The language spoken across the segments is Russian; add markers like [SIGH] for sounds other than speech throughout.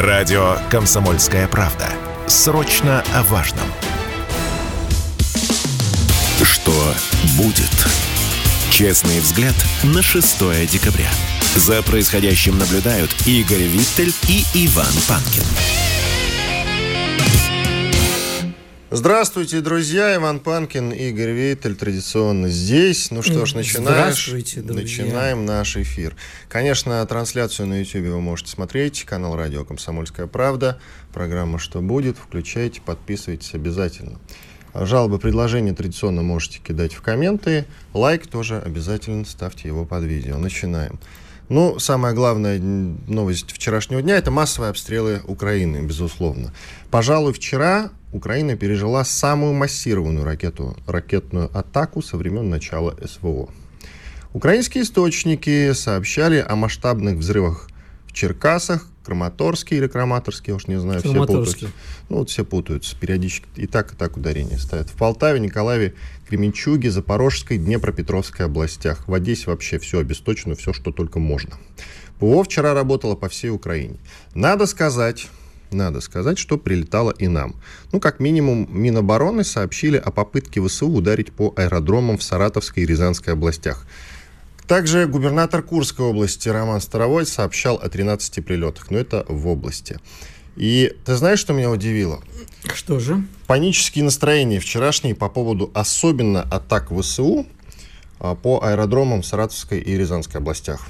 Радио «Комсомольская правда». Срочно о важном. Что будет? Честный взгляд на 6 декабря. За происходящим наблюдают Игорь Виттель и Иван Панкин. Здравствуйте, друзья. Иван Панкин, Игорь Вейтель традиционно здесь. Ну что ж, друзья. Начинаем наш эфир. Конечно, трансляцию на YouTube вы можете смотреть. Канал радио «Комсомольская правда». Программа «Что будет?» Включайте, подписывайтесь обязательно. Жалобы, предложения традиционно можете кидать в комменты. Лайк тоже обязательно ставьте его под видео. Начинаем. Ну, самая главная новость вчерашнего дня – это массовые обстрелы Украины, безусловно. Пожалуй, вчера Украина пережила самую массированную ракету, ракетную атаку со времен начала СВО. Украинские источники сообщали о масштабных взрывах в Черкасах, Краматорске или Краматорске, я уж не знаю, все путаются. Ну, вот все путаются, периодически и так, и так ударения ставят. В Полтаве, Николаеве, Кременчуге, Запорожской, Днепропетровской областях. В Одессе вообще все обесточено, все, что только можно. ПВО вчера работало по всей Украине. Надо сказать, надо сказать, что прилетало и нам. Ну, как минимум, Минобороны сообщили о попытке ВСУ ударить по аэродромам в Саратовской и Рязанской областях. Также губернатор Курской области Роман Старовой сообщал о 13 прилетах, но это в области. И ты знаешь, что меня удивило? Что же? Панические настроения вчерашние по поводу особенно атак ВСУ а, по аэродромам Саратовской и Рязанской областях.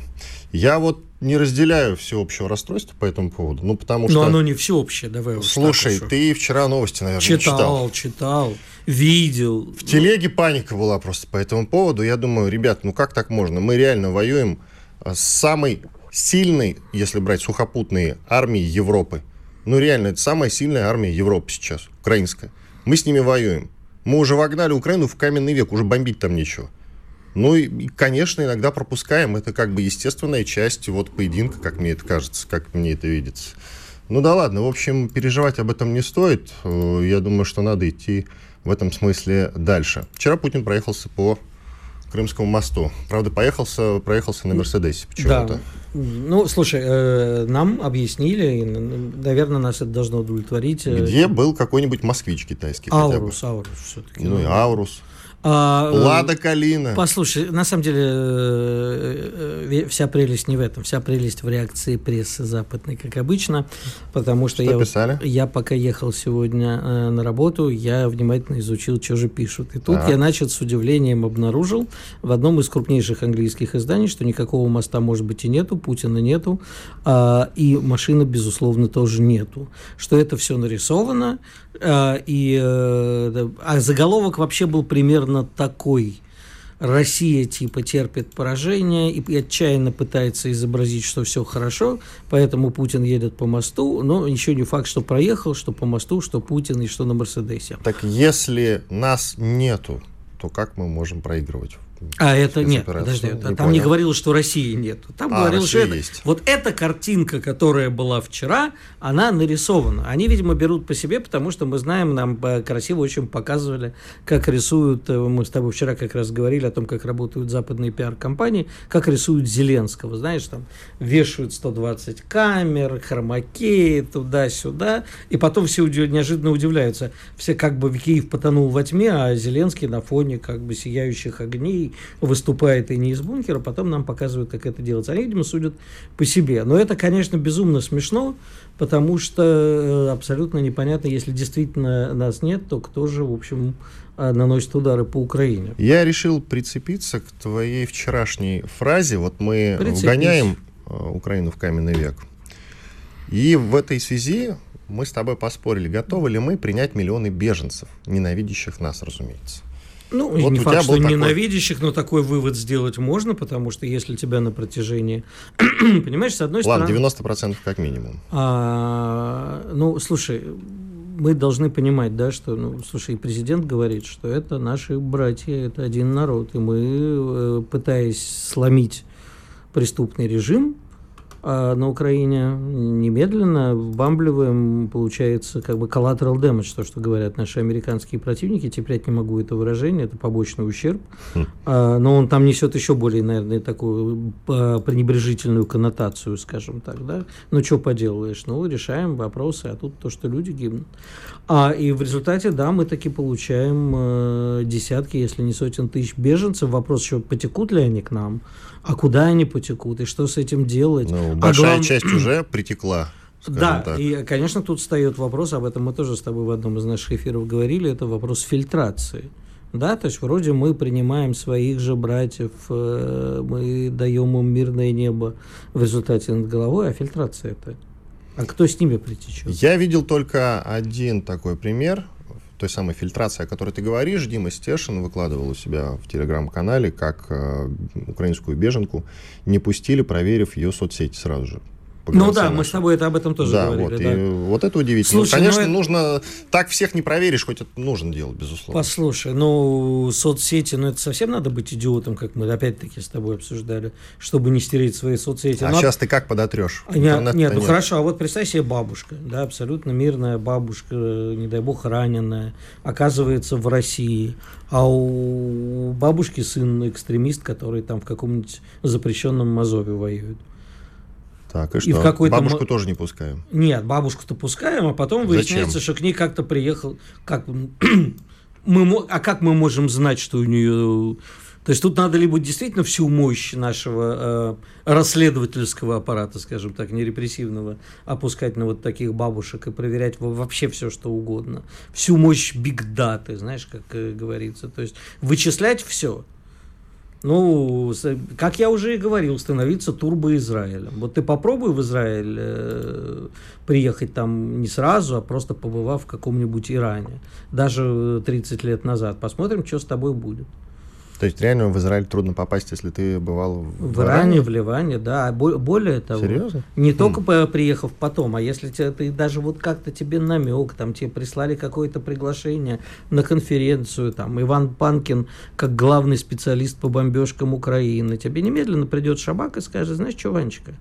Я вот не разделяю всеобщего расстройства по этому поводу, ну потому что... Но оно не всеобщее, давай уж Слушай, так ты вчера новости, наверное, читал, читал. читал, видел. В телеге паника была просто по этому поводу. Я думаю, ребят, ну как так можно? Мы реально воюем с самой сильной, если брать сухопутные армии Европы. Ну реально, это самая сильная армия Европы сейчас, украинская. Мы с ними воюем. Мы уже вогнали Украину в каменный век, уже бомбить там нечего. Ну и, конечно, иногда пропускаем. Это как бы естественная часть вот поединка, как мне это кажется, как мне это видится. Ну да ладно, в общем, переживать об этом не стоит. Э, я думаю, что надо идти в этом смысле дальше. Вчера Путин проехался по Крымскому мосту. Правда, поехался, проехался на Мерседесе почему-то. Да. Ну, слушай, э, нам объяснили, и, наверное, нас это должно удовлетворить. э, Где был какой-нибудь москвич китайский хотя бы? Аурус, Аурус все-таки. Ну и Аурус. А, э, Лада Калина. Послушай, на самом деле э, э, вся прелесть не в этом, вся прелесть в реакции прессы западной, как обычно, потому что, Что я, писали? я пока ехал сегодня э, на работу, я внимательно изучил, что же пишут. И тут Так. я, значит, с удивлением обнаружил в одном из крупнейших английских изданий, что никакого моста, может быть, и нету, Путина нету, а, и машины, безусловно, тоже нету. Что это все нарисовано, а, и, э, а заголовок вообще был примерно такой. Россия типа терпит поражение и отчаянно пытается изобразить, что все хорошо, поэтому Путин едет по мосту, но еще не факт, что проехал, что по мосту, что Путин и что на Мерседесе. Так если нас нету, то как мы можем проигрывать? А это нет, подожди, Не там понял. не говорилось, что России нет. Там А, говорилось, что это, есть. вот эта картинка, которая была вчера, она нарисована. Они, видимо, берут по себе, потому что мы знаем, нам э, красиво очень показывали, как рисуют, э, мы с тобой вчера как раз говорили о том, как работают западные пиар-компании, как рисуют Зеленского, знаешь, там вешают 120 камер, хромакеи, туда-сюда, и потом все неожиданно удивляются. Все как бы Киев потонул во тьме, а Зеленский на фоне как бы сияющих огней выступает и не из бункера, потом нам показывают, как это делается. Они, видимо, судят по себе. Но это, конечно, безумно смешно, потому что э, абсолютно непонятно, если действительно нас нет, то кто же, в общем, э, наносит удары по Украине. Я решил прицепиться к твоей вчерашней фразе. Вот мы Прицепись. угоняем э, Украину в каменный век. И в этой связи мы с тобой поспорили, готовы ли мы принять миллионы беженцев, ненавидящих нас, разумеется. Ну, Вот не факт, что был такой- ненавидящих, но такой вывод сделать можно, потому что если тебя на протяжении... [CLEARS THROAT] Понимаешь, с одной Ладно, стороны... 90% как минимум. А, ну, слушай, мы должны понимать, да, что, ну, слушай, президент говорит, что это наши братья, это один народ, и мы, э, пытаясь сломить преступный режим, а на Украине немедленно вбамбливаем, получается, как бы collateral damage, то, что говорят наши американские противники. Теперь не могу это выражение, это побочный ущерб. Хм. А, но он там несет еще более, наверное, такую а, пренебрежительную коннотацию, скажем так, да. Ну, что поделаешь? Ну, решаем вопросы, а тут то, что люди гибнут. А, и в результате, да, мы таки получаем э, десятки, если не сотен тысяч беженцев. Вопрос еще, потекут ли они к нам? А куда они потекут и что с этим делать. Ну, а большая а глав... часть уже [CLEARS THROAT] притекла. Да, так. и, конечно, тут встает вопрос, об этом мы тоже с тобой в одном из наших эфиров говорили, это вопрос фильтрации. Да, то есть вроде мы принимаем своих же братьев, э, мы даем им мирное небо в результате над головой, а фильтрация это? А кто с ними притечет? Я видел только один такой пример той самой фильтрации, о которой ты говоришь, Дима Стешин выкладывал у себя в телеграм-канале, как э, украинскую беженку не пустили, проверив ее соцсети сразу же. Ну да, мы с тобой это об этом тоже да, говорили. Вот, да, и вот это удивительно. Слушай, ну, конечно, ну, нужно... Так всех не проверишь, хоть это нужно делать, безусловно. Послушай, ну, соцсети, ну, это совсем надо быть идиотом, как мы опять-таки с тобой обсуждали, чтобы не стереть свои соцсети. А Но... сейчас ты как подотрешь? А, нет, нет, ну нет. хорошо, а вот представь себе бабушка, да, абсолютно мирная бабушка, не дай бог, раненая, оказывается в России, а у бабушки сын экстремист, который там в каком-нибудь запрещенном Мазове воюет. Так, и что? И в какой-то... Бабушку тоже не пускаем? Нет, бабушку-то пускаем, а потом выясняется, Зачем? что к ней как-то приехал... Как... [CLEARS THROAT] мы... А как мы можем знать, что у нее... То есть тут надо либо действительно всю мощь нашего э, расследовательского аппарата, скажем так, не репрессивного, опускать на вот таких бабушек и проверять вообще все, что угодно. Всю мощь биг-даты, знаешь, как э, говорится. То есть вычислять все. Ну, как я уже и говорил, становиться турбо-Израилем. Вот ты попробуй в Израиль э, приехать там не сразу, а просто побывав в каком-нибудь Иране, даже 30 лет назад. Посмотрим, что с тобой будет. То есть реально в Израиль трудно попасть, если ты бывал в, в Иране, в Ливане, да. А более того, Серьезно? не только mm. приехав потом, а если тебе, ты даже вот как-то тебе намек, там тебе прислали какое-то приглашение на конференцию, там Иван Панкин как главный специалист по бомбежкам Украины, тебе немедленно придет Шабак и скажет, знаешь что, Ванечка,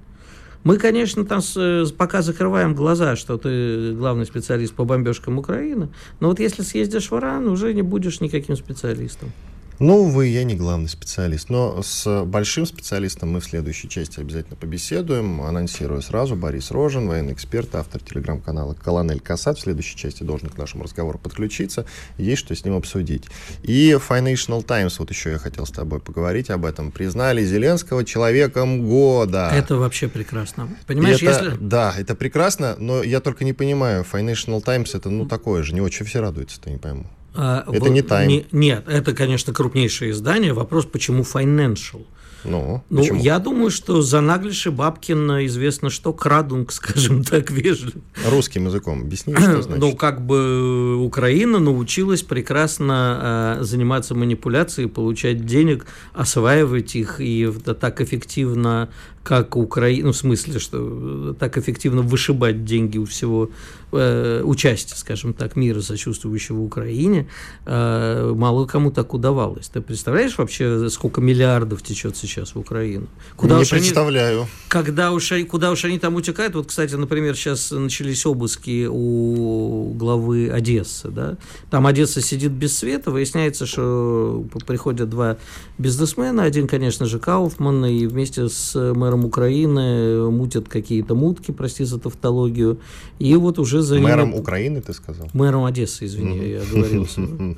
мы, конечно, там с, пока закрываем глаза, что ты главный специалист по бомбежкам Украины, но вот если съездишь в Иран, уже не будешь никаким специалистом. Ну, увы, я не главный специалист, но с большим специалистом мы в следующей части обязательно побеседуем. Анонсирую сразу. Борис Рожин, военный эксперт, автор телеграм-канала «Колонель Касат». В следующей части должен к нашему разговору подключиться. Есть что с ним обсудить. И Financial Times, вот еще я хотел с тобой поговорить об этом, признали Зеленского человеком года. Это вообще прекрасно. Понимаешь, это, если... Да, это прекрасно, но я только не понимаю, Financial Times это ну такое же, не очень все радуются-то, не пойму. А, это в, не Time. Не, нет, это, конечно, крупнейшее издание. Вопрос, почему Financial? Ну, ну почему? я думаю, что за Наглиши Бабкин известно, что крадунг, [LAUGHS] скажем так, вежливо. Русским языком объясни, что [CLEARS THROAT] значит. Ну, как бы Украина научилась прекрасно э, заниматься манипуляцией, получать денег, осваивать их и так эффективно как Украина, ну, в смысле, что так эффективно вышибать деньги у всего э, участия, скажем так, мира, сочувствующего Украине, э, мало кому так удавалось. Ты представляешь вообще, сколько миллиардов течет сейчас в Украину? Куда Не уж представляю. Они, когда уж, куда уж они там утекают? Вот, кстати, например, сейчас начались обыски у главы Одессы, да? Там Одесса сидит без света, выясняется, что приходят два бизнесмена, один, конечно же, Кауфман, и вместе с мэром Украины мутят какие-то мутки, прости за тавтологию, и вот уже за Мэром Украины, ты сказал? Мэром Одессы, извини, я оговорился. [LAUGHS]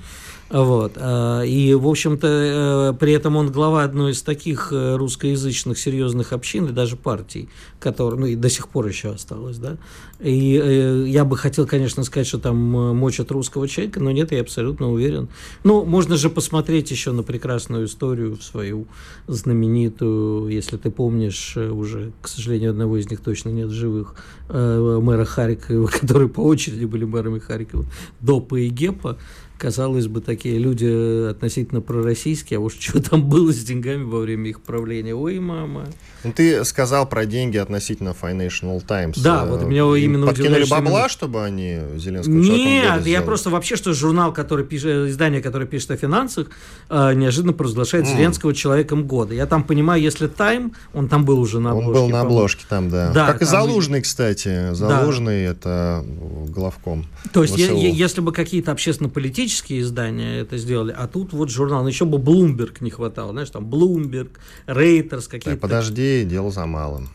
Вот. А, и, в общем-то, э, при этом он глава одной из таких э, русскоязычных серьезных общин и даже партий, которые, ну, и до сих пор еще осталось, да. И э, я бы хотел, конечно, сказать, что там мочат русского человека, но нет, я абсолютно уверен. Ну, можно же посмотреть еще на прекрасную историю свою знаменитую, если ты помнишь, уже, к сожалению, одного из них точно нет живых, мэра Харькова, [LAUGHS] которые по очереди были мэрами Харькова, Допа и Гепа, казалось бы, такие люди относительно пророссийские, а уж что там было с деньгами во время их правления. Ой, мама. Ну, ты сказал про деньги относительно Financial Times. Да, вот меня именно Подкинули бабла, именно... чтобы они Зеленского Нет, я просто вообще, что журнал, который пишет, издание, которое пишет о финансах, э, неожиданно провозглашает. Зеленского человеком года. Я там понимаю, если Time, он там был уже на обложке. Он был на обложке там, да. да как и Залужный, кстати. Залужный да. это главком. То есть, я, если бы какие-то общественно-политические издания это сделали, а тут вот журнал, ну, еще бы Bloomberg не хватало, знаешь, там Bloomberg, Reuters какие-то. Так, подожди, дело за малым.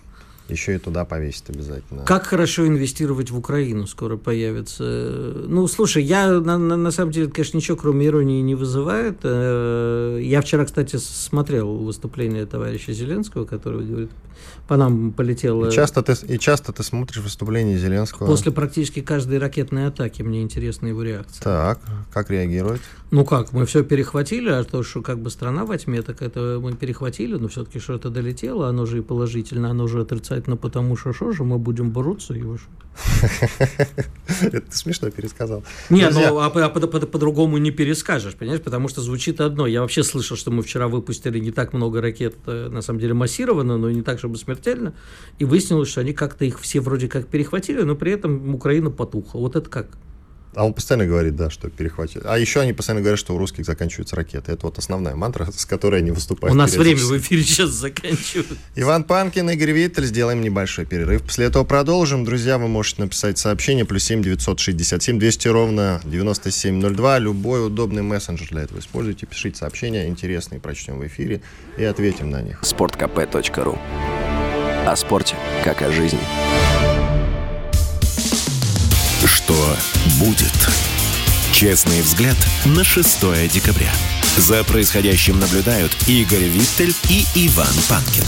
Еще и туда повесить обязательно. Как хорошо инвестировать в Украину скоро появится. Ну, слушай, я на, на, на самом деле, конечно, ничего кроме иронии не вызывает. Э, я вчера, кстати, смотрел выступление товарища Зеленского, который говорит, по нам полетело... И часто ты, и часто ты смотришь выступление Зеленского? После практически каждой ракетной атаки. Мне интересна его реакция. Так, как реагирует? Ну как, мы все перехватили, а то, что как бы страна во тьме, так это мы перехватили, но все-таки что-то долетело, оно же и положительно, оно же отрицательно, потому что что же, мы будем бороться, и что? Это ты смешно пересказал. Не, ну а, а по-другому не перескажешь, понимаешь, потому что звучит одно. Я вообще слышал, что мы вчера выпустили не так много ракет, э, на самом деле массированно, но не так, чтобы смертельно, и выяснилось, что они как-то их все вроде как перехватили, но при этом Украина потухла. Вот это как? А он постоянно говорит, да, что перехватит. А еще они постоянно говорят, что у русских заканчиваются ракеты. Это вот основная мантра, с которой они выступают. У нас время в эфире сейчас заканчивается. Иван Панкин, Игорь Виттель. Сделаем небольшой перерыв. После этого продолжим. Друзья, вы можете написать сообщение. Плюс семь девятьсот шестьдесят семь двести ровно девяносто семь ноль два. Любой удобный мессенджер для этого используйте. Пишите сообщения интересные, прочтем в эфире и ответим на них. Спорткп.ру О спорте, как о жизни. Что будет? Честный взгляд на 6 декабря. За происходящим наблюдают Игорь Виттель и Иван Панкин.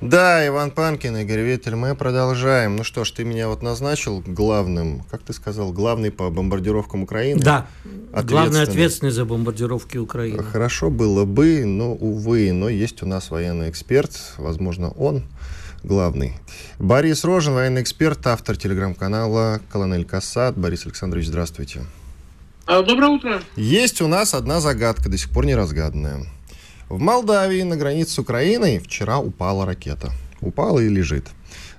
Да, Иван Панкин, Игорь Виттель, мы продолжаем. Ну что ж, ты меня вот назначил главным, как ты сказал, главный по бомбардировкам Украины? Да, главный ответственный за бомбардировки Украины. Хорошо было бы, но, увы, но есть у нас военный эксперт, возможно, он главный. Борис Рожин, военный эксперт, автор телеграм-канала «Колонель Кассад». Борис Александрович, здравствуйте. А, доброе утро. Есть у нас одна загадка, до сих пор не разгаданная. В Молдавии на границе с Украиной вчера упала ракета. Упала и лежит.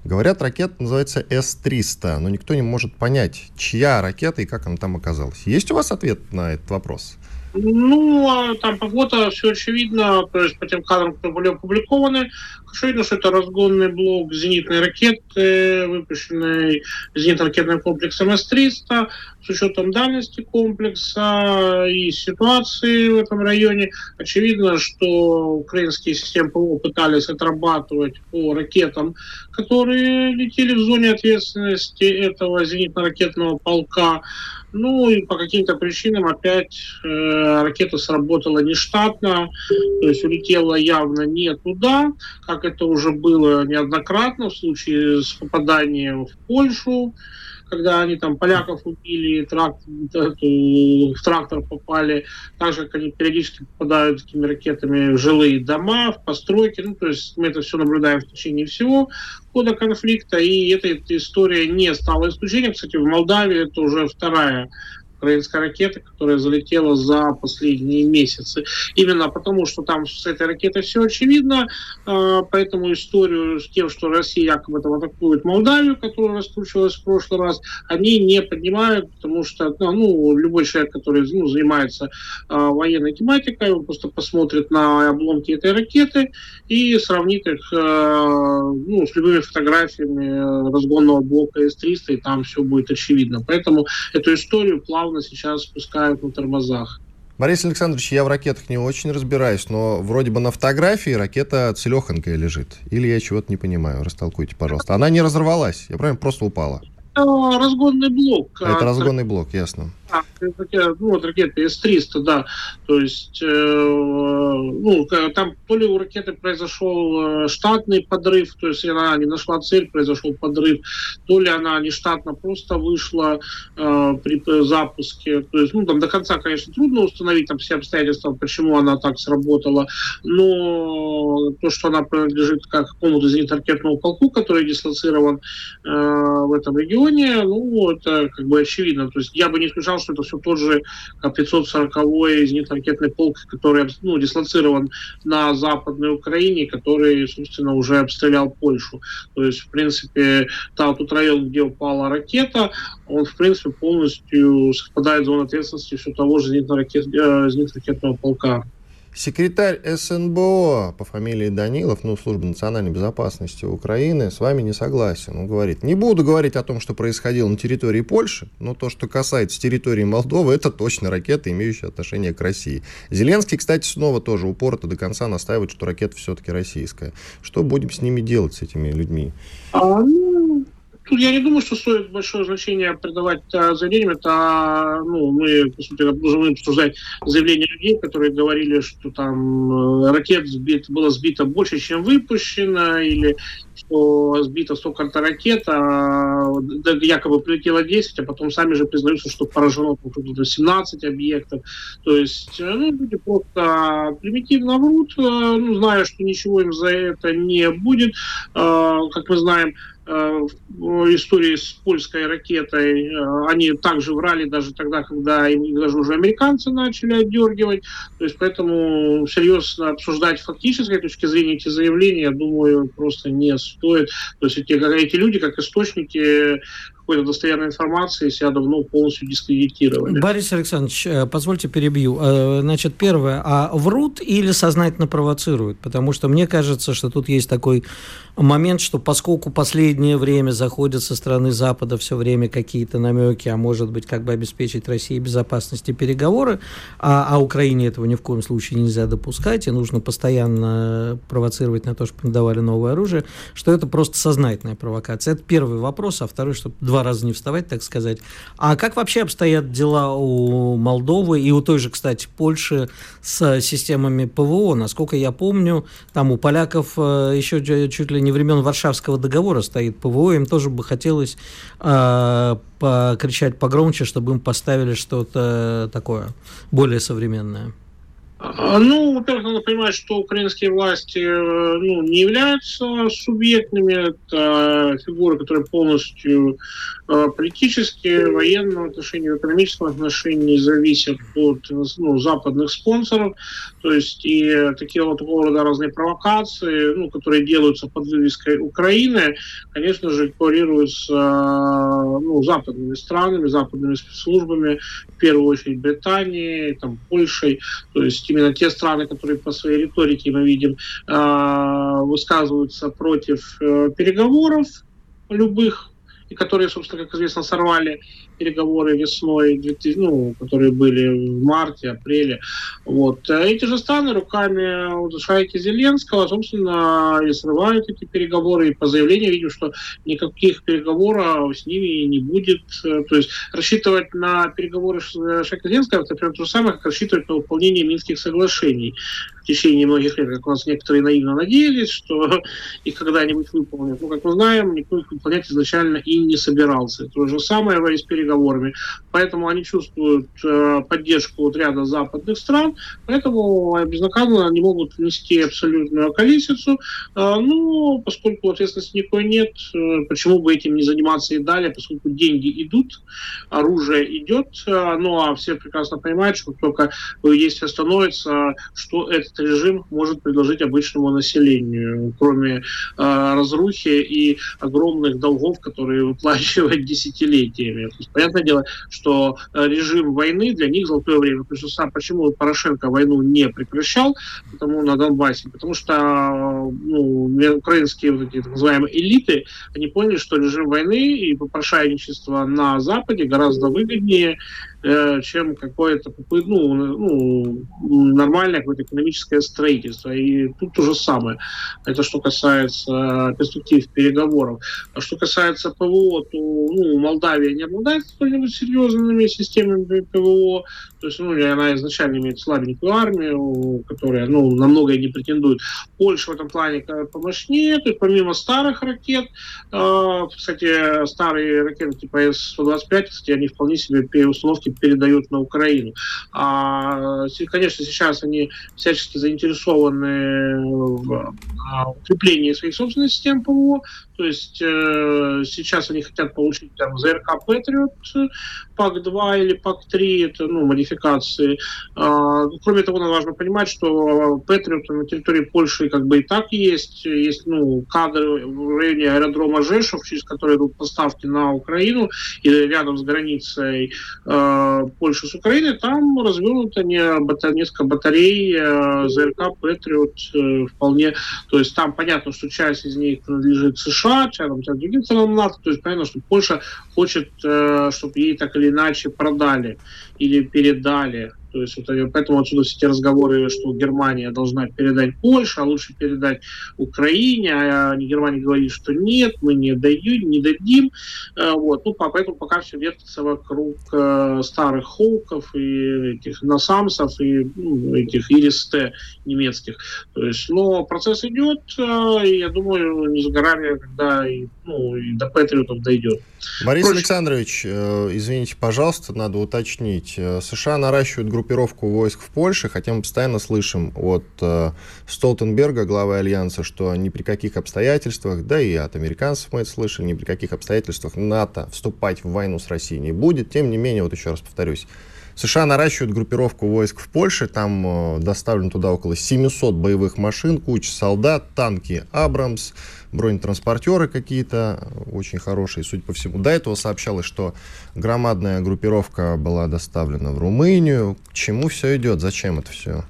Говорят, ракета называется С-300, но никто не может понять, чья ракета и как она там оказалась. Есть у вас ответ на этот вопрос? Ну, а там по фото все очевидно, то есть по тем кадрам, которые были опубликованы, хорошо видно, что это разгонный блок зенитной ракеты, выпущенный зенитно-ракетным комплексом С-300, с учетом дальности комплекса и ситуации в этом районе. Очевидно, что украинские системы ПВО пытались отрабатывать по ракетам, которые летели в зоне ответственности этого зенитно-ракетного полка. Ну и по каким-то причинам опять э, ракета сработала нештатно, то есть улетела явно не туда, как это уже было неоднократно в случае с попаданием в Польшу когда они там поляков убили, трактор, в трактор попали, так же, как они периодически попадают такими ракетами в жилые дома, в постройки. Ну, то есть мы это все наблюдаем в течение всего года конфликта, и эта история не стала исключением. Кстати, в Молдавии это уже вторая украинская ракета, которая залетела за последние месяцы. Именно потому, что там с этой ракетой все очевидно, а, поэтому историю с тем, что Россия якобы там атакует Молдавию, которая раскручивалась в прошлый раз, они не поднимают, потому что ну, ну любой человек, который ну, занимается а, военной тематикой, он просто посмотрит на обломки этой ракеты и сравнит их а, ну, с любыми фотографиями разгонного блока С-300, и там все будет очевидно. Поэтому эту историю плавно плавно сейчас спускают на тормозах. Борис Александрович, я в ракетах не очень разбираюсь, но вроде бы на фотографии ракета целехонькая лежит. Или я чего-то не понимаю, растолкуйте, пожалуйста. Она не разорвалась, я правильно просто упала. Это разгонный блок. А это разгонный блок, ясно. А, ну, вот ракеты С-300, да. То есть, э, ну, там то ли у ракеты произошел э, штатный подрыв, то есть она не нашла цель, произошел подрыв, то ли она нештатно просто вышла э, при запуске. То есть, ну, там до конца, конечно, трудно установить там все обстоятельства, почему она так сработала, но то, что она принадлежит как какому-то зенитно-ракетному полку, который дислоцирован э, в этом регионе, ну, это как бы очевидно. То есть я бы не исключал сказал, что это все тот же 540-й зенитно-ракетный полк, который ну, дислоцирован на Западной Украине, который, собственно, уже обстрелял Польшу. То есть, в принципе, та, тот район, где упала ракета, он, в принципе, полностью совпадает с зоной ответственности все того же зенитно-ракетного зенитно полка. Секретарь СНБО по фамилии Данилов, ну, служба национальной безопасности Украины, с вами не согласен. Он говорит, не буду говорить о том, что происходило на территории Польши, но то, что касается территории Молдовы, это точно ракеты, имеющие отношение к России. Зеленский, кстати, снова тоже упорото до конца настаивает, что ракета все-таки российская. Что будем с ними делать, с этими людьми? Ну, я не думаю, что стоит большое значение придавать а, заявлениям. Это, ну, мы, по сути, должны обсуждать заявления людей, которые говорили, что там э, ракет сбит, было сбито больше, чем выпущено, или что сбито столько-то ракет, а якобы прилетело 10, а потом сами же признаются, что поражено там, 17 объектов. То есть э, ну, люди просто примитивно врут, э, ну, зная, что ничего им за это не будет. Как мы знаем, Э, истории с польской ракетой, э, они также врали даже тогда, когда им даже уже американцы начали отдергивать. То есть поэтому серьезно обсуждать фактической точки зрения эти заявления, я думаю, просто не стоит. То есть эти, эти люди, как источники какой-то достоверной информации себя давно полностью дискредитировали. Борис Александрович, э, позвольте перебью. Э, значит, первое, а врут или сознательно провоцируют? Потому что мне кажется, что тут есть такой момент, что поскольку последнее время заходят со стороны Запада все время какие-то намеки, а может быть, как бы обеспечить России безопасность и переговоры, а, а Украине этого ни в коем случае нельзя допускать, и нужно постоянно провоцировать на то, чтобы давали новое оружие, что это просто сознательная провокация. Это первый вопрос, а второй, чтобы два два раза не вставать, так сказать. А как вообще обстоят дела у Молдовы и у той же, кстати, Польши с системами ПВО? Насколько я помню, там у поляков э, еще чуть ли не времен Варшавского договора стоит ПВО, им тоже бы хотелось э, покричать погромче, чтобы им поставили что-то такое более современное. А, ну, во-первых, надо понимать, что украинские власти э, ну, не являются субъектными. Это фигуры, которые полностью э, политически, в экономическом отношении зависят от ну, западных спонсоров. То есть и такие вот такого рода разные провокации, ну, которые делаются под вывеской Украины, конечно же, декларируются ну, западными странами, западными спецслужбами, в первую очередь Британией, там, Польшей. То есть именно те страны, которые по своей риторике, мы видим, а, высказываются против э, переговоров любых, и которые, собственно, как известно, сорвали переговоры весной, ну, которые были в марте, апреле. Вот. А эти же страны руками Шайки Зеленского, собственно, и срывают эти переговоры. И по заявлению видим, что никаких переговоров с ними не будет. То есть рассчитывать на переговоры с Шайки Зеленского, это прям то же самое, как рассчитывать на выполнение Минских соглашений в течение многих лет, как у нас некоторые наивно надеялись, что их когда-нибудь выполнят. Ну, как мы знаем, никто их выполнять изначально и не собирался. То же самое с переговорами. Поэтому они чувствуют э, поддержку вот ряда западных стран, поэтому безнаказанно они могут внести абсолютную количество. Э, ну, поскольку ответственности никакой нет, э, почему бы этим не заниматься и далее, поскольку деньги идут, оружие идет, э, ну, а все прекрасно понимают, что только действие становится, что этот режим может предложить обычному населению, кроме э, разрухи и огромных долгов, которые выплачивать десятилетиями. Понятное дело, что э, режим войны для них золотое время. То есть, сам, почему Порошенко войну не прекращал потому, на Донбассе? Потому что ну, украинские вот эти так называемые элиты, они поняли, что режим войны и попрошайничество на Западе гораздо выгоднее, э, чем какое-то ну, ну, нормальное какое-то экономическое строительство. И тут то же самое. Это что касается перспектив переговоров. А что касается ПВО, то ну, Молдавия не обладает какими-нибудь серьезными системами ПВО. То есть ну, она изначально имеет слабенькую армию, которая ну, на многое не претендует. Польша в этом плане помощнее. То есть помимо старых ракет, э, кстати, старые ракеты типа С-125, кстати, они вполне себе установки передают на Украину. А, конечно, сейчас они всячески заинтересованы в укреплении своих собственных систем ПВО, то есть э, сейчас они хотят получить там ЗРК Патриот, ПАК-2 или ПАК-3, это ну, модификации. Э, кроме того, надо важно понимать, что Патриот на территории Польши как бы и так есть. Есть ну, кадры в районе аэродрома Жешов, через который идут поставки на Украину, и рядом с границей э, Польши с Украиной, там развернуто не, бата, несколько батарей э, ЗРК Патриот э, вполне. То есть там понятно, что часть из них принадлежит США, США, членам другим странам НАТО. То есть понятно, что Польша хочет, э, чтобы ей так или иначе продали или передали то есть вот, поэтому отсюда все эти разговоры, что Германия должна передать Польше, а лучше передать Украине, а не Германия говорит, что нет, мы не дадим, не дадим. Э, вот. Ну, поэтому пока все вертится вокруг э, старых Холков и этих Насамсов и ну, этих Ирис-Т немецких. То есть, но процесс идет, э, и я думаю, не за горами, когда и, ну, и до Патриотов дойдет. Борис Проще... Александрович, извините, пожалуйста, надо уточнить. США наращивают группировку войск в Польше, хотя мы постоянно слышим от э, Столтенберга, главы Альянса, что ни при каких обстоятельствах, да и от американцев мы это слышали, ни при каких обстоятельствах НАТО вступать в войну с Россией не будет. Тем не менее, вот еще раз повторюсь, США наращивают группировку войск в Польше, там э, доставлено туда около 700 боевых машин, куча солдат, танки «Абрамс», бронетранспортеры какие-то очень хорошие, судя по всему. До этого сообщалось, что громадная группировка была доставлена в Румынию. К чему все идет? Зачем это все?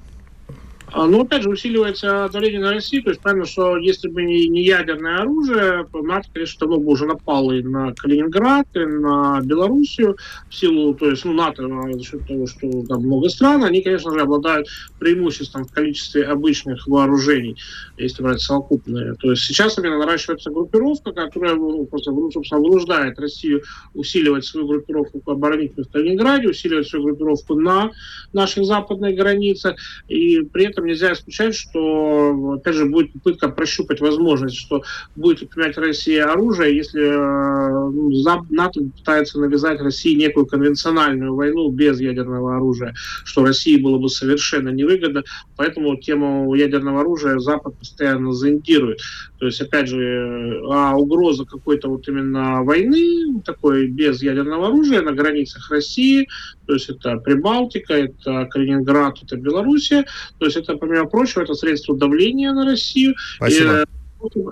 А, ну, опять же, усиливается давление на Россию. То есть, понятно, что если бы не, ядерное оружие, то НАТО, конечно, давно бы уже напало и на Калининград, и на Белоруссию в силу, то есть, ну, НАТО а, за счет того, что там много стран, они, конечно же, обладают преимуществом в количестве обычных вооружений, если брать совокупные. То есть сейчас именно наращивается группировка, которая ну, просто, ну, собственно, вынуждает Россию усиливать свою группировку оборонительную в Калининграде, усиливать свою группировку на наших западных границах, и при этом этом нельзя исключать, что, опять же, будет попытка прощупать возможность, что будет применять Россия оружие, если э, ну, НАТО пытается навязать России некую конвенциональную войну без ядерного оружия, что России было бы совершенно невыгодно. Поэтому тему ядерного оружия Запад постоянно зондирует. То есть, опять же, а угроза какой-то вот именно войны, такой без ядерного оружия на границах России, то есть это Прибалтика, это Калининград, это Белоруссия, то есть это, помимо прочего, это средство давления на Россию. Спасибо.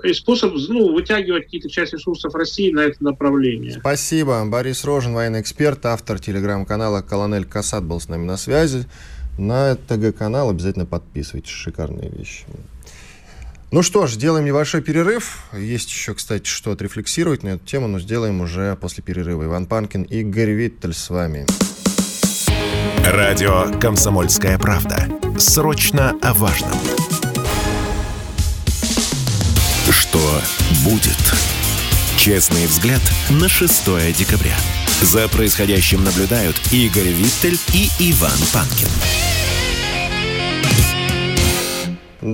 И, и способ ну, вытягивать какие-то части ресурсов России на это направление. Спасибо. Борис Рожин, военный эксперт, автор телеграм-канала «Колонель Касат» был с нами на связи. На ТГ-канал обязательно подписывайтесь. Шикарные вещи. Ну что ж, сделаем небольшой перерыв. Есть еще, кстати, что отрефлексировать на эту тему, но сделаем уже после перерыва. Иван Панкин и Игорь Виттель с вами. Радио «Комсомольская правда». Срочно о важном. Что будет? Честный взгляд на 6 декабря. За происходящим наблюдают Игорь Виттель и Иван Панкин.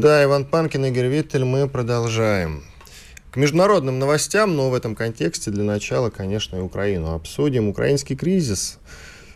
Да, Иван Панкин, Игорь Виттель, мы продолжаем. К международным новостям, но в этом контексте для начала, конечно, и Украину обсудим. Украинский кризис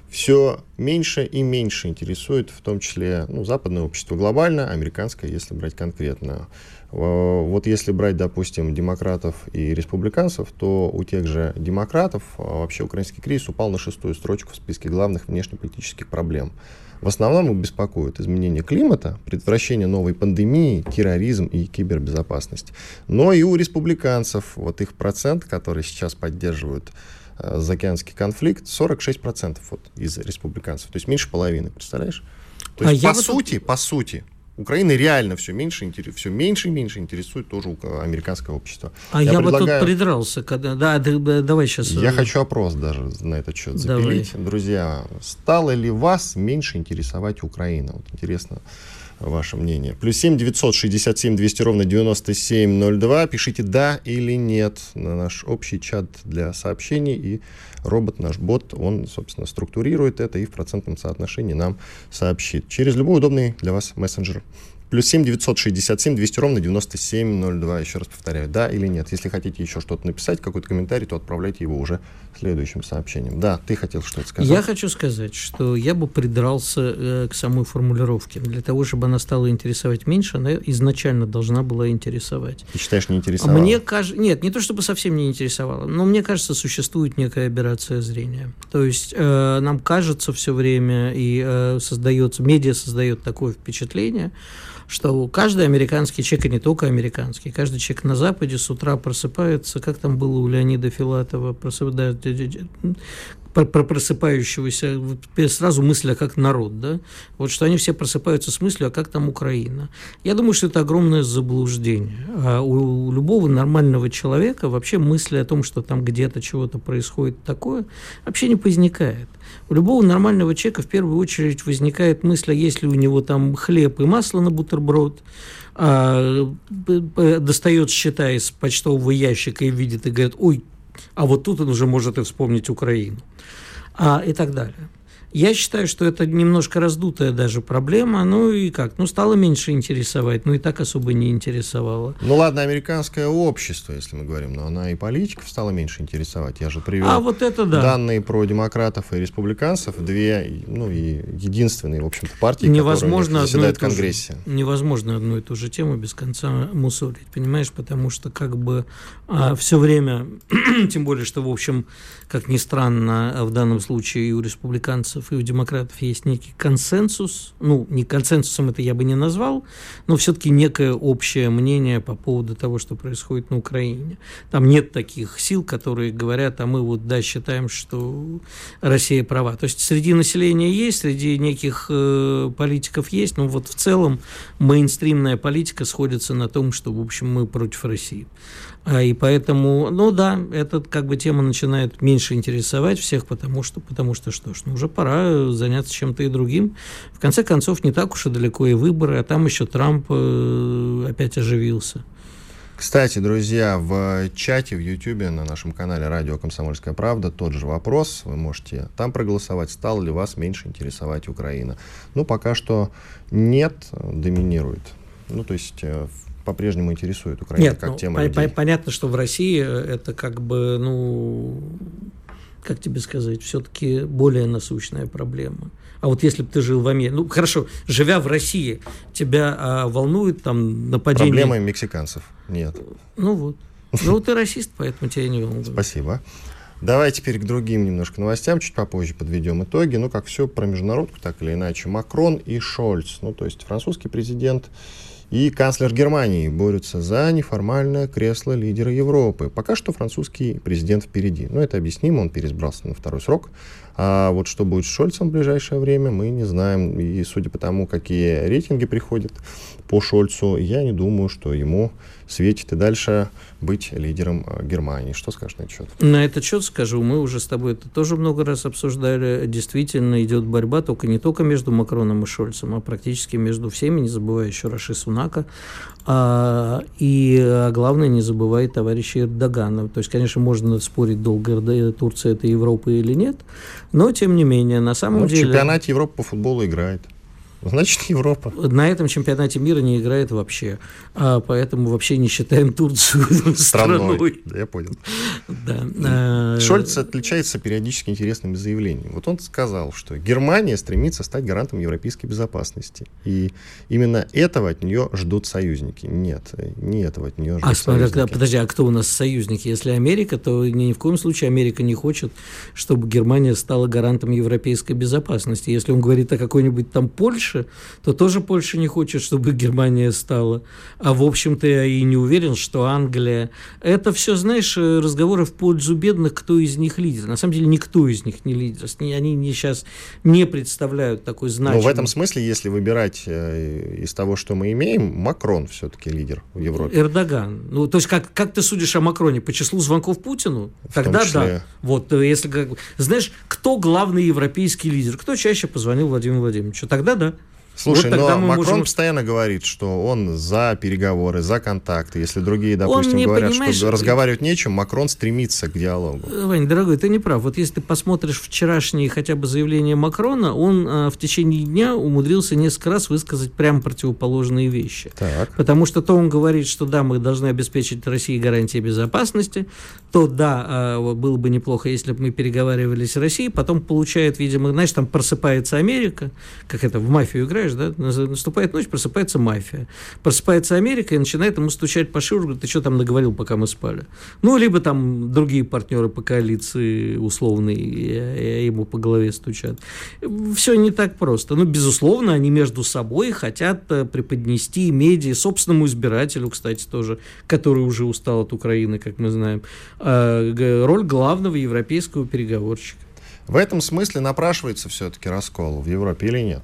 все меньше и меньше интересует, в том числе ну, западное общество глобально, американское, если брать конкретно. Вот если брать, допустим, демократов и республиканцев, то у тех же демократов а, вообще украинский кризис упал на шестую строчку в списке главных внешнеполитических проблем. В основном их беспокоит изменение климата, предотвращение новой пандемии, терроризм и кибербезопасность. Но и у республиканцев, вот их процент, который сейчас поддерживают э, заокеанский конфликт, 46% вот из республиканцев. То есть меньше половины, представляешь? То есть, а по сути, вот... по сути, Украина реально все меньше, все меньше и меньше интересует тоже американское общество. А я, я предлагаю... бы тут придрался, когда... Да, давай сейчас... Я э, хочу опрос даже на этот счет запилить. Давай. Друзья, стало ли вас меньше интересовать Украина? Вот интересно ваше мнение. Плюс 7 967 200 ровно 9702. Пишите «да» или «нет» на наш общий чат для сообщений. И робот, наш бот, он, собственно, структурирует это и в процентном соотношении нам сообщит. Через любой удобный для вас мессенджер. Плюс 7 967 200 ровно 9702. Еще раз повторяю, да или нет. Если хотите еще что-то написать, какой-то комментарий, то отправляйте его уже следующим сообщением. Да, ты хотел что-то сказать. Я хочу сказать, что я бы придрался э, к самой формулировке. Для того, чтобы она стала интересовать меньше, она изначально должна была интересовать. Ты считаешь, не интересовала? Мне кажется... Нет, не то чтобы совсем не интересовала, но мне кажется, существует некая операция зрения. То есть э, нам кажется все время и э, создается, медиа создает такое впечатление, что каждый американский человек, и не только американский, каждый человек на Западе с утра просыпается, как там было у Леонида Филатова, просыпается, про просыпающегося, сразу мысль, а как народ, да? Вот что они все просыпаются с мыслью, а как там Украина? Я думаю, что это огромное заблуждение. А у любого нормального человека вообще мысли о том, что там где-то чего-то происходит такое, вообще не возникает. У любого нормального человека в первую очередь возникает мысль, а есть ли у него там хлеб и масло на бутерброд, а, достает счета из почтового ящика и видит и говорит, ой, а вот тут он уже может и вспомнить Украину, а, и так далее. Я считаю, что это немножко раздутая даже проблема. Ну и как? Ну, стало меньше интересовать, ну и так особо не интересовало. Ну ладно, американское общество, если мы говорим, но она и политиков стала меньше интересовать. Я же привел а вот это да. данные про демократов и республиканцев, две, ну и единственные, в общем-то, партии, невозможно которые в Конгрессе. Же, невозможно одну и ту же тему без конца мусорить, понимаешь? Потому что как бы а, все время, [CLEARS THROAT] тем более, что, в общем, как ни странно, в данном случае и у республиканцев, и у демократов есть некий консенсус. Ну, не консенсусом это я бы не назвал, но все-таки некое общее мнение по поводу того, что происходит на Украине. Там нет таких сил, которые говорят, а мы вот, да, считаем, что Россия права. То есть среди населения есть, среди неких э, политиков есть, но вот в целом мейнстримная политика сходится на том, что, в общем, мы против России. А, и поэтому, ну да, эта как бы тема начинает меньше интересовать всех, потому что, потому что что ж, ну уже пора заняться чем-то и другим. В конце концов, не так уж и далеко и выборы, а там еще Трамп э, опять оживился. Кстати, друзья, в чате в Ютьюбе на нашем канале «Радио Комсомольская правда» тот же вопрос. Вы можете там проголосовать, стало ли вас меньше интересовать Украина. Ну, пока что нет, доминирует. Ну, то есть э, по-прежнему интересует Украина Нет, как ну, тема по- Понятно, что в России это как бы, ну, как тебе сказать, все-таки более насущная проблема. А вот если бы ты жил в Америке, ну хорошо, живя в России, тебя а, волнует там нападение... Проблемы мексиканцев нет. Ну вот. Ну ты расист, поэтому тебя не волнует. Спасибо. Давай теперь к другим немножко новостям, чуть попозже подведем итоги. Ну, как все про международку, так или иначе. Макрон и Шольц, ну, то есть французский президент и канцлер Германии борются за неформальное кресло лидера Европы. Пока что французский президент впереди. Но это объяснимо, он переизбрался на второй срок. А вот что будет с Шольцем в ближайшее время, мы не знаем. И судя по тому, какие рейтинги приходят по Шольцу, я не думаю, что ему светит и дальше быть лидером э, Германии. Что скажешь на этот счет? На этот счет скажу, мы уже с тобой это тоже много раз обсуждали. Действительно идет борьба только не только между Макроном и Шольцем, а практически между всеми, не забывая еще Раши Сунака. А, и а главное, не забывай товарища Эрдогана. То есть, конечно, можно спорить долго, Турция это Европа или нет, но тем не менее, на самом ну, деле... В чемпионате Европы по футболу играет. Значит, Европа. На этом чемпионате мира не играет вообще. А поэтому вообще не считаем Турцию [LAUGHS] страной. страной. Да, я понял. Да. А, Шольц отличается периодически интересными заявлениями. Вот он сказал, что Германия стремится стать гарантом европейской безопасности. И именно этого от нее ждут союзники. Нет, не этого от нее ждут а, союзники. А, подожди, а кто у нас союзники? Если Америка, то ни в коем случае Америка не хочет, чтобы Германия стала гарантом европейской безопасности. Если он говорит о какой-нибудь там Польше, Польши, то тоже Польша не хочет, чтобы Германия стала. А, в общем-то, я и не уверен, что Англия... Это все, знаешь, разговоры в пользу бедных, кто из них лидер. На самом деле, никто из них не лидер. Они не, сейчас не представляют такой значимый... Но в этом смысле, если выбирать э, из того, что мы имеем, Макрон все-таки лидер в Европе. Эрдоган. Ну, то есть, как, как ты судишь о Макроне? По числу звонков Путину? В Тогда числе... да. Вот, э, если как... Знаешь, кто главный европейский лидер? Кто чаще позвонил Владимиру Владимировичу? Тогда да. Слушай, Вот но Макрон можем- постоянно говорит, что он за переговоры, за контакты. Если другие, допустим, не, говорят, понимаешь, что разговаривать нечем, Макрон стремится к диалогу. Э, Вань, дорогой, ты не прав. Вот если ты посмотришь вчерашние хотя бы заявления Макрона, он э, в течение дня умудрился несколько раз высказать прямо противоположные вещи. Так. Потому что то он говорит, что да, мы должны обеспечить России гарантии безопасности, то да, э, было бы неплохо, если бы мы переговаривали с Россией, потом получает, видимо, знаешь, там просыпается Америка, как это, в мафию играешь, да, наступает ночь, просыпается мафия, просыпается Америка и начинает ему стучать по шивору, говорит, ты что там наговорил, пока мы спали? Ну, либо там другие партнеры по коалиции условные ему по голове стучат. Все не так просто. Ну, безусловно, они между собой хотят э, преподнести медиа собственному избирателю, кстати, тоже, который уже устал от Украины, как мы знаем, э, роль главного европейского переговорщика. В этом смысле напрашивается все-таки раскол в Европе или нет?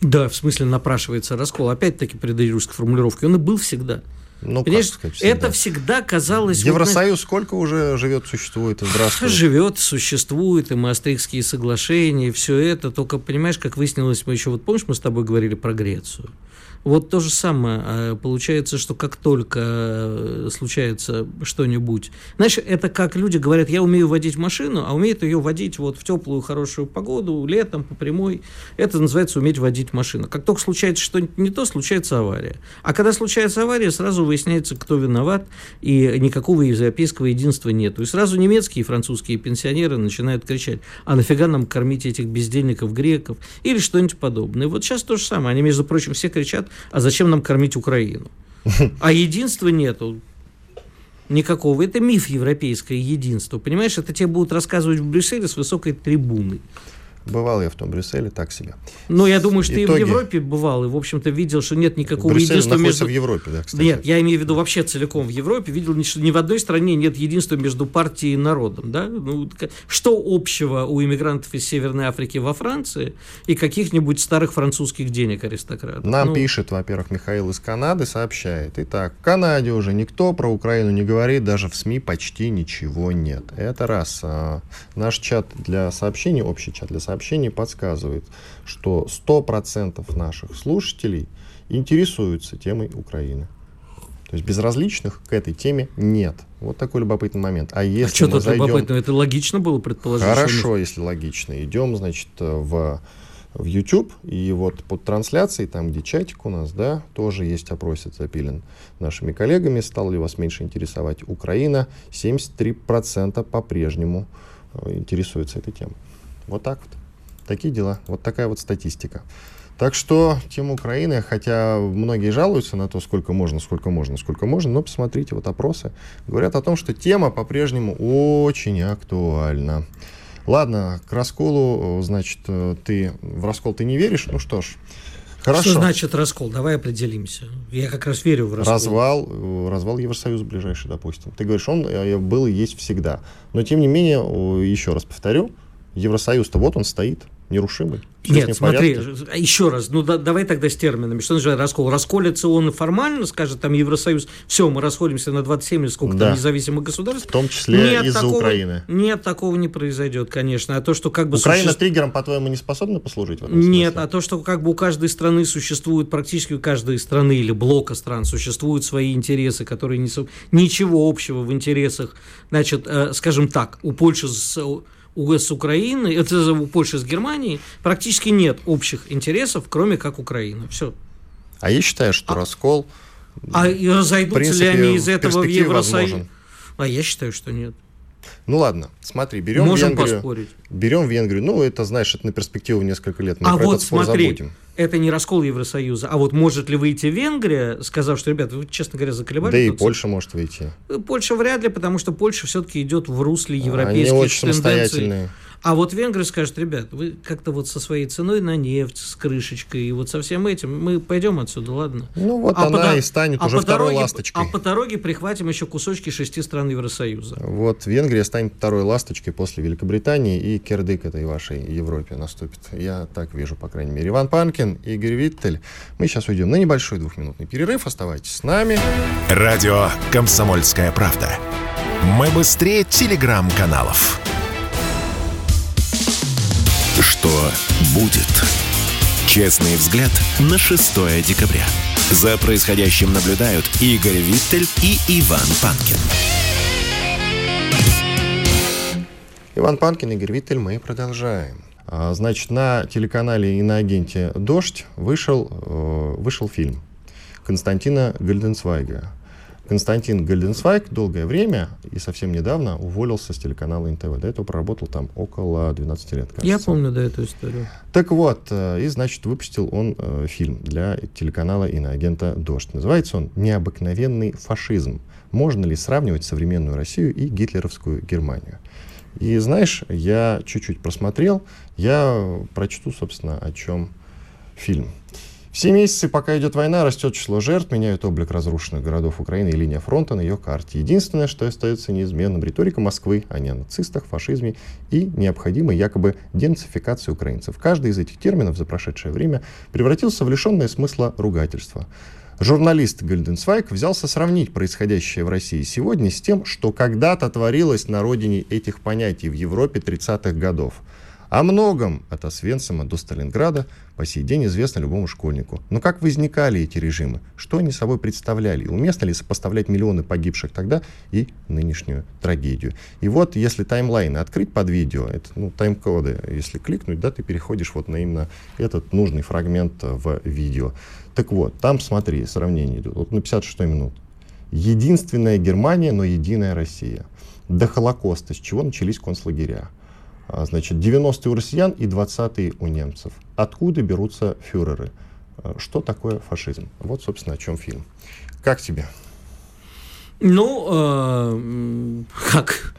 Да, в смысле напрашивается раскол. Опять-таки придаю русской формулировке. Он и был всегда. Ну, Понимаешь, как сказать, всегда. это всегда казалось... вот, Евросоюз сколько уже живет, существует здравствует? живет, существует, и Маастрихтские соглашения, и все это. Только, понимаешь, как выяснилось, мы еще, вот помнишь, мы с тобой говорили про Грецию? Вот то же самое. А, Получается, что как только э, случается что-нибудь... Знаешь, это как люди говорят, я умею водить машину, а умеют ее водить вот в теплую, хорошую погоду, летом, по прямой. Это называется уметь водить машину. Как только случается что-нибудь не то, случается авария. А когда случается авария, сразу выясняется, кто виноват, и никакого европейского единства нету. И сразу немецкие и французские пенсионеры начинают кричать, а нафига нам кормить этих бездельников греков или что-нибудь подобное. Вот сейчас то же самое. Они, между прочим, все кричат, а зачем нам кормить Украину? А единства нету. Никакого. Это миф европейское единство. Понимаешь, это тебе будут рассказывать в Брюсселе с высокой трибуны. Бывал я в том Брюсселе, так себе. Но я думаю, что ты и в Итоги. Европе бывал, и, в общем-то, видел, что нет никакого Брюссель единства между... в Европе, да, кстати. Нет, я имею в виду вообще целиком в Европе. Видел, что ни в одной стране нет единства между партией и народом. Да? Ну, что общего у иммигрантов из Северной Африки во Франции и каких-нибудь старых французских денег аристократов? Нам Ну, пишет, во-первых, Михаил из Канады, сообщает. Итак, в Канаде уже никто про Украину не говорит, даже в СМИ почти ничего нет. Это раз. А, Наш чат для сообщений, общий чат для сообщений подсказывает, что 100% наших слушателей интересуются темой Украины. То есть безразличных к этой теме нет. Вот такой любопытный момент. А А если что мы тут зайдем... любопытно? Это логично было предположить? что Хорошо, если логично. Идем, значит, в, в YouTube, и вот под трансляцией, там, где чатик у нас, да, тоже есть опросец запилен нашими коллегами. Стал ли вас меньше интересовать Украина? 73% по-прежнему э, интересуются этой темой. Вот так вот. Такие дела. Вот такая вот статистика. Так что тема Украины, хотя многие жалуются на то, сколько можно, сколько можно, сколько можно, но посмотрите, вот опросы говорят о том, что тема по-прежнему очень актуальна. Ладно, к расколу, э, значит, э, ты в раскол ты не веришь? Ну что ж, хорошо. Что значит раскол? Давай определимся. Я как раз верю в раскол. Развал, э, развал Евросоюза ближайший, допустим. Ты говоришь, он был и есть всегда. Но тем не менее, еще раз повторю, Евросоюз-то вот он стоит, нерушимый. Ним Нет, смотри, порядке. еще раз, ну да- давай тогда с терминами. Что называется раскол? Расколется он формально, скажет там Евросоюз, все, мы расходимся на 27 или сколько Да. там независимых государств. В том числе из-за такого, Украины. Нет, такого не произойдет, конечно. А то, что как бы Украина суще- триггером, по-твоему, не способна послужить в этом Нет, смысле? а то, что как бы у каждой страны существует, практически у каждой страны или блока стран существуют свои интересы, которые не ничего общего в интересах, значит, э, скажем так, у Польши с, у, с Украиной, это у Польши с Германией практически нет общих интересов, кроме как Украина. Все. А я считаю, что раскол А и в разойдутся принципе, ли они из этого в Евросоюз? возможен. А я считаю, что нет. Ну ладно, смотри, берем Можем Венгрию. поспорить. Берем Венгрию. Ну, это, знаешь, это на перспективу несколько лет. Мы а про вот смотри, забудем. это не раскол Евросоюза. А вот может ли выйти Венгрия, сказав, что, ребята, вы, честно говоря, заколебали? Да и Польша может выйти. Польша вряд ли, потому что Польша все-таки идет в русле Они европейских очень тенденций. самостоятельные. А вот венгры скажут, ребят, вы как-то вот со своей ценой на нефть, с крышечкой, и вот со всем этим мы пойдем отсюда, ладно? Ну вот А она по и станет а уже второй дороге- ласточкой. А по дороге прихватим еще кусочки шести стран Евросоюза. Вот Венгрия станет второй ласточкой после Великобритании, и кирдык этой вашей Европе наступит. Я так вижу, по крайней мере. Иван Панкин, Игорь Виттель. Мы сейчас уйдем на небольшой двухминутный перерыв. Оставайтесь с нами. Радио «Комсомольская правда». Мы быстрее телеграм-каналов. Что будет? Честный взгляд на 6 декабря. За происходящим наблюдают Игорь Виттель и Иван Панкин. Иван Панкин, Игорь Виттель, мы продолжаем. А, Значит, на телеканале и на агенте «Дождь» вышел, э, вышел фильм Константина Гальденцвайга. Константин Гальденцвайг долгое время и совсем недавно уволился с телеканала НТВ. До этого проработал там около 12 лет, кажется. Я помню, да, эту историю. Так вот, э, и, значит, выпустил он э, фильм для телеканала иноагента «Дождь». Называется он «Необыкновенный фашизм. Можно ли сравнивать современную Россию и гитлеровскую Германию?» И, знаешь, я чуть-чуть просмотрел, я прочту, собственно, о чем фильм. Все месяцы, пока идет война, растет число жертв, меняют облик разрушенных городов Украины и линия фронта на ее карте. Единственное, что остается неизменным, риторика Москвы о неонацистах, фашизме и необходимой якобы денацификации украинцев. Каждый из этих терминов за прошедшее время превратился в лишенное смысла ругательство. Журналист Гальденсвайк взялся сравнить происходящее в России сегодня с тем, что когда-то творилось на родине этих понятий в Европе 30-х годов. О многом от Освенцима до Сталинграда по сей день известно любому школьнику. Но как возникали эти режимы? Что они собой представляли? Уместно ли сопоставлять миллионы погибших тогда и нынешнюю трагедию? И вот, если таймлайны открыть под видео, это ну, тайм-коды, если кликнуть, да, ты переходишь вот на именно этот нужный фрагмент в видео. Так вот, там, смотри, сравнение идет. Вот на 56 минут. Единственная Германия, но единая Россия. До Холокоста, с чего начались концлагеря. А, Значит, 90-е у россиян и 20-е у немцев. Откуда берутся фюреры? А, Что такое фашизм? Вот, собственно, о чем фильм. Как тебе? Ну, э, как?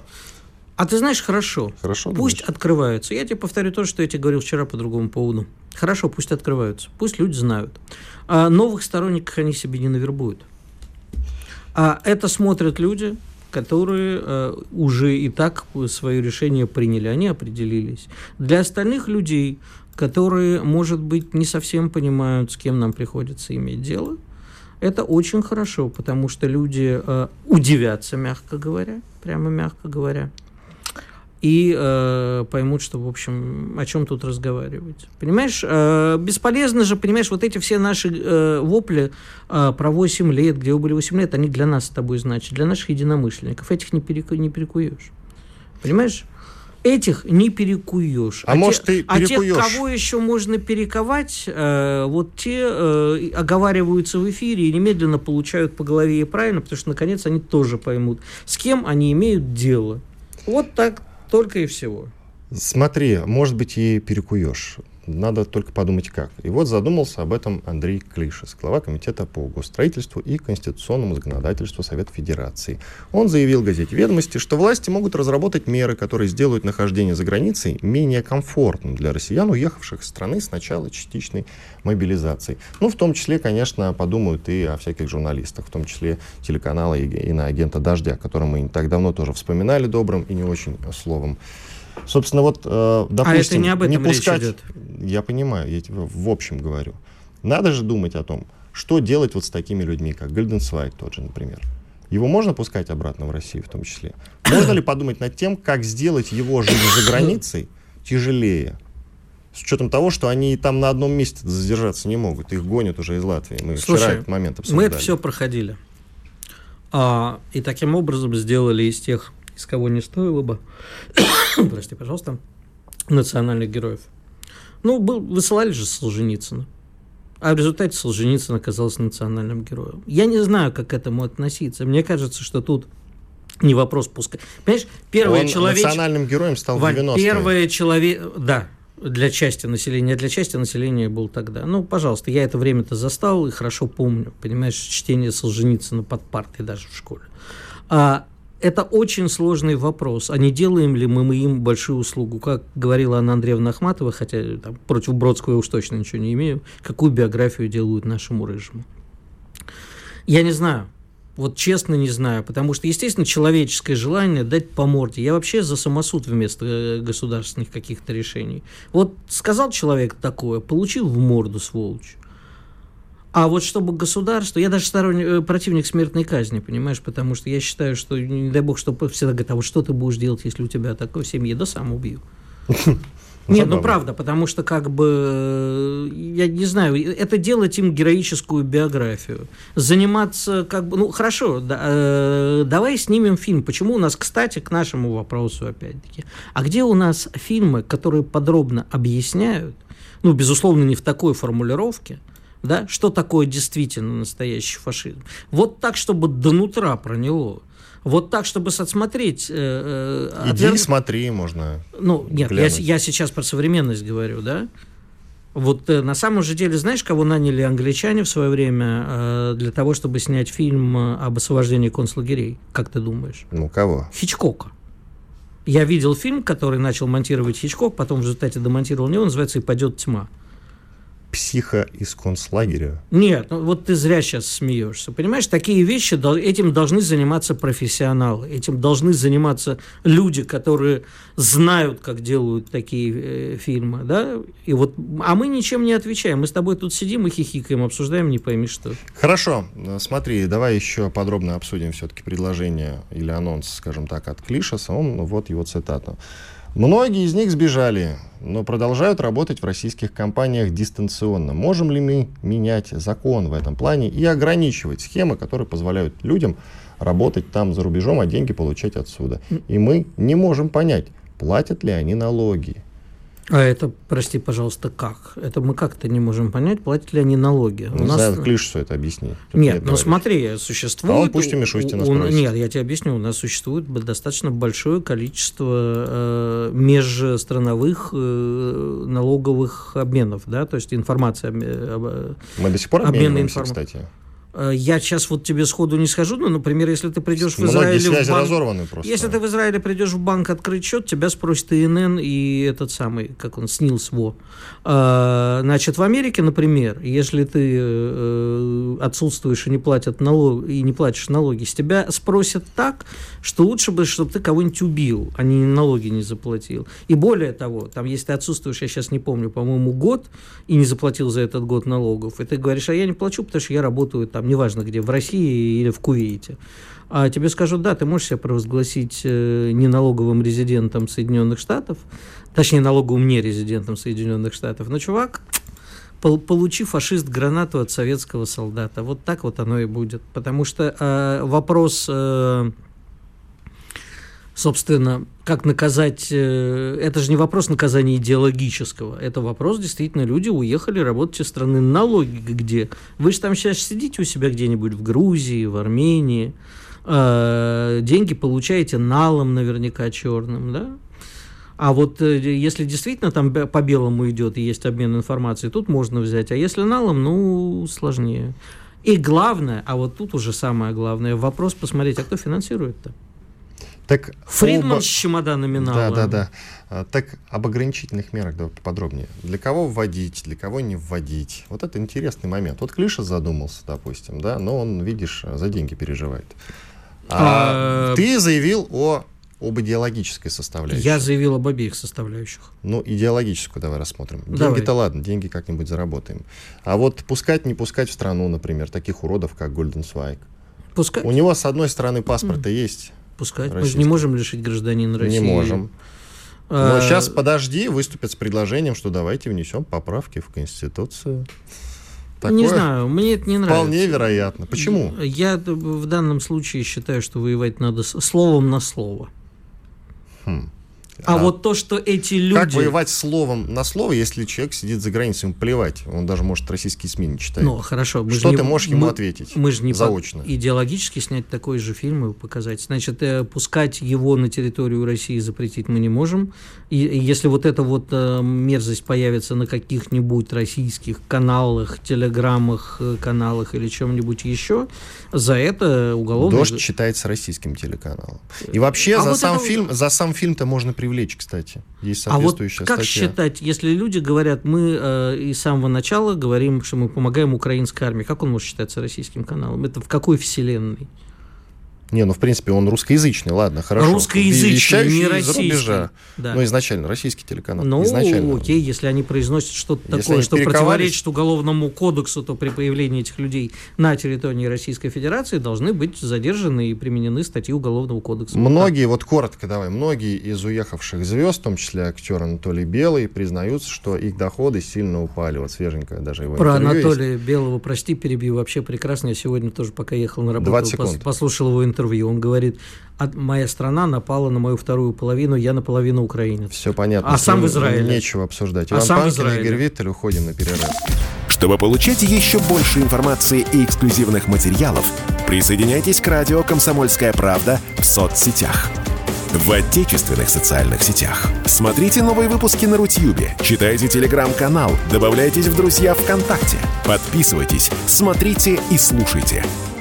А ты знаешь, хорошо. Хорошо Пусть думаешь? открываются. Я тебе повторю то, что я тебе говорил вчера по другому поводу. Хорошо, пусть открываются. Пусть люди знают. А новых сторонников они себе не навербуют. А это смотрят люди, которые э, уже и так свое решение приняли, они определились. Для остальных людей, которые, может быть, не совсем понимают, с кем нам приходится иметь дело, это очень хорошо, потому что люди э, удивятся, мягко говоря, прямо мягко говоря, и э, поймут, что, в общем, о чем тут разговаривать. Понимаешь, э, бесполезно же, понимаешь, вот эти все наши э, вопли э, про 8 лет, где вы были 8 лет, они для нас с тобой значат, для наших единомышленников. Этих не, переку- не перекуешь. Понимаешь? Этих не перекуешь. А может, те- ты а тех, перекуешь? кого еще можно перековать, э, вот те э, оговариваются в эфире и немедленно получают по голове и правильно, потому что, наконец, они тоже поймут, с кем они имеют дело. Вот так только и всего. Смотри, может быть, и перекуешь. Надо только подумать как. И вот задумался об этом Андрей Клишес, глава комитета по госстроительству и конституционному законодательству Совета Федерации. Он заявил газете «Ведомости», что власти могут разработать меры, которые сделают нахождение за границей менее комфортным для россиян, уехавших из страны с начала частичной мобилизации. Ну, в том числе, конечно, подумают и о всяких журналистах, в том числе телеканала и, и на агента «Дождя», которого мы не так давно тоже вспоминали добрым и не очень словом. Собственно, вот, э, допустим, А не об этом речь пускать... идет. Я понимаю, я тебе в общем говорю. Надо же думать о том, что делать вот с такими людьми, как Гальденсвайк тот же, например. Его можно пускать обратно в Россию в том числе? [CLEARS THROAT] Можно ли подумать над тем, как сделать его жизнь за границей тяжелее? С учетом того, что они там на одном месте задержаться не могут. Их гонят уже из Латвии. Мы вчера Слушай, этот момент мы обсуждали. это все проходили. А, и таким образом сделали из тех, из кого не стоило бы, [COUGHS] прости, пожалуйста, национальных героев. Ну, был, высылали же Солженицына. А в результате Солженицын оказался национальным героем. Я не знаю, как к этому относиться. Мне кажется, что тут не вопрос пускать. Понимаешь, первое Он человеческое... национальным героем стал в Вань, 90-е. первое человек... Да. для части населения, для части населения был тогда. Ну, пожалуйста, я это время-то застал и хорошо помню, понимаешь, чтение Солженицына под партой даже в школе. А это очень сложный вопрос. А не делаем ли мы им большую услугу? Как говорила Анна Андреевна Ахматова, хотя там, против Бродского я уж точно ничего не имею, какую биографию делают нашему рыжему? Я не знаю. Вот честно не знаю, потому что, естественно, человеческое желание дать по морде. Я вообще за самосуд вместо э, государственных каких-то решений. Вот сказал человек такое, получил в морду, сволочь. А вот чтобы государство, я даже сторонник, э, противник смертной казни, понимаешь, потому что я считаю, что, не дай бог, что всегда говорят, а вот что ты будешь делать, если у тебя такое в семье? Да сам убью. [LAUGHS] Нет, ну правда, потому что как бы, э, я не знаю, это делать им героическую биографию. Заниматься как бы, ну хорошо, да, э, давай снимем фильм. Почему у нас, кстати, к нашему вопросу опять-таки, а где у нас фильмы, которые подробно объясняют, ну, безусловно, не в такой формулировке, да, что такое действительно настоящий фашизм. Вот так, чтобы до нутра проняло. Вот так, чтобы отсмотреть... Э, э, Иди, отвер... смотри, можно Ну, нет, я, я сейчас про современность говорю, да? Вот э, на самом же деле, знаешь, кого наняли англичане в свое время э, для того, чтобы снять фильм э, об освобождении концлагерей? Как ты думаешь? Ну, кого? Хичкока. Я видел фильм, который начал монтировать Хичкок, потом в результате демонтировал не он, называется «И падет тьма» психа из концлагеря? Нет, ну вот ты зря сейчас смеешься. Понимаешь, такие вещи, этим должны заниматься профессионалы, этим должны заниматься люди, которые знают, как делают такие э, фильмы, да, и вот, а мы ничем не отвечаем, мы с тобой тут сидим и хихикаем, обсуждаем, не пойми что. Хорошо, смотри, давай еще подробно обсудим все-таки предложение или анонс, скажем так, от Клишеса, он, вот его цитата. Многие из них сбежали, но продолжают работать в российских компаниях дистанционно. Можем ли мы менять закон в этом плане и ограничивать схемы, которые позволяют людям работать там за рубежом, а деньги получать отсюда? И мы не можем понять, платят ли они налоги, а это, прости, пожалуйста, как? Это мы как-то не можем понять, платят ли они налоги. Ну, у нас... знаю, Клишесу это объясни. Нет, ну смотри, существует... А он пусть и Мишустина у... Нет, я тебе объясню. У нас существует достаточно большое количество э, межстрановых э, налоговых обменов, да, то есть информация... Э, мы до сих пор обмениваемся, информ... кстати. Э, я сейчас вот тебе сходу не скажу, но, например, если ты придешь в Израиле... связи в банк, разорваны просто. Если ты в Израиле придешь в банк открыть счет, тебя спросит ИНН и этот самый, как он, СНИЛС, во. А, значит, в Америке, например, если ты э, отсутствуешь и не, платят налог, и не платишь налоги, с тебя спросят так, что лучше бы, чтобы ты кого-нибудь убил, а не налоги не заплатил. И более того, там, если ты отсутствуешь, я сейчас не помню, по-моему, год, и не заплатил за этот год налогов, и ты говоришь, а я не плачу, потому что я работаю там, неважно где, в России или в Кувейте. А тебе скажут, да, ты можешь себя провозгласить э, неналоговым резидентом Соединенных Штатов, точнее, налоговым нерезидентом Соединенных Штатов, но чувак, получи фашист гранату от советского солдата. Вот так вот оно и будет. Потому что э, вопрос... Э, собственно, как наказать... Э, это же не вопрос наказания идеологического. Это вопрос, действительно, люди уехали работать из страны. Налоги где? Вы же там сейчас сидите у себя где-нибудь в Грузии, в Армении, э, деньги получаете налом наверняка черным, да? А вот э, если действительно там по белому идет и есть обмен информацией, тут можно взять. А если налом, ну, сложнее. И главное, а вот тут уже самое главное, вопрос посмотреть, а кто финансирует-то? Так Фридман оба... с чемоданами Да, да, да. А, так об ограничительных мерах давай подробнее. Для кого вводить, для кого не вводить. Вот это интересный момент. Вот Клиша задумался, допустим, да, но он, видишь, за деньги переживает. А, а... ты заявил о об идеологической составляющей. Я заявил об обеих составляющих. Ну, идеологическую давай рассмотрим. Деньги-то ладно, деньги как-нибудь заработаем. А вот пускать, не пускать в страну, например, таких уродов, как Гольден Свайк. Пускать? У него, с одной стороны, паспорта mm. есть, пускать. Мы же не можем лишить гражданина России. Не можем. А... Но сейчас подожди, выступят с предложением, что давайте внесем поправки в Конституцию. Такое не знаю, мне это не нравится. Вполне вероятно. Почему? Я в данном случае считаю, что воевать надо словом на слово. Хм. А, а вот то, что эти люди... Как воевать словом на слово, если человек сидит за границей, ему плевать. Он даже может российские СМИ не читать. Ну, хорошо. Мы что ты не... можешь ему мы... ответить Мы же не заочно. идеологически снять такой же фильм и показать. Значит, э, пускать его на территорию России запретить мы не можем. И если вот эта вот э, мерзость появится на каких-нибудь российских каналах, телеграммах, э, каналах или чем-нибудь еще, за это уголовно... Дождь читается российским телеканалом. И вообще а за, вот сам это... фильм, за сам фильм-то можно привлечь, кстати. Есть соответствующая а вот как статья. считать, если люди говорят, мы э, и с самого начала говорим, что мы помогаем украинской армии, как он может считаться российским каналом? Это в какой вселенной? Не, ну, в принципе, он русскоязычный, ладно, хорошо. Русскоязычный, не российский. Да. Ну, изначально, российский телеканал. Ну, изначально. окей, если они произносят что-то такое, что противоречит уголовному кодексу, то при появлении этих людей на территории Российской Федерации должны быть задержаны и применены статьи Уголовного кодекса. Многие, вот коротко давай, многие из уехавших звезд, в том числе актер Анатолий Белый, признаются, что их доходы сильно упали. Вот свеженькое даже его Про Анатолия есть. Белого, прости, перебью, вообще прекрасно. Я сегодня тоже, пока ехал на работу, пос, послушал его интервью интервью. Он говорит, моя страна напала на мою вторую половину, я наполовину украинец. Все понятно. А сам в Израиле. Нечего обсуждать. А Иван а сам Панкин и Игорь Виттель уходим на перерыв. Чтобы получать еще больше информации и эксклюзивных материалов, присоединяйтесь к радио «Комсомольская правда» в соцсетях. В отечественных социальных сетях. Смотрите новые выпуски на Рутьюбе, читайте телеграм-канал, добавляйтесь в друзья ВКонтакте, подписывайтесь, смотрите и слушайте –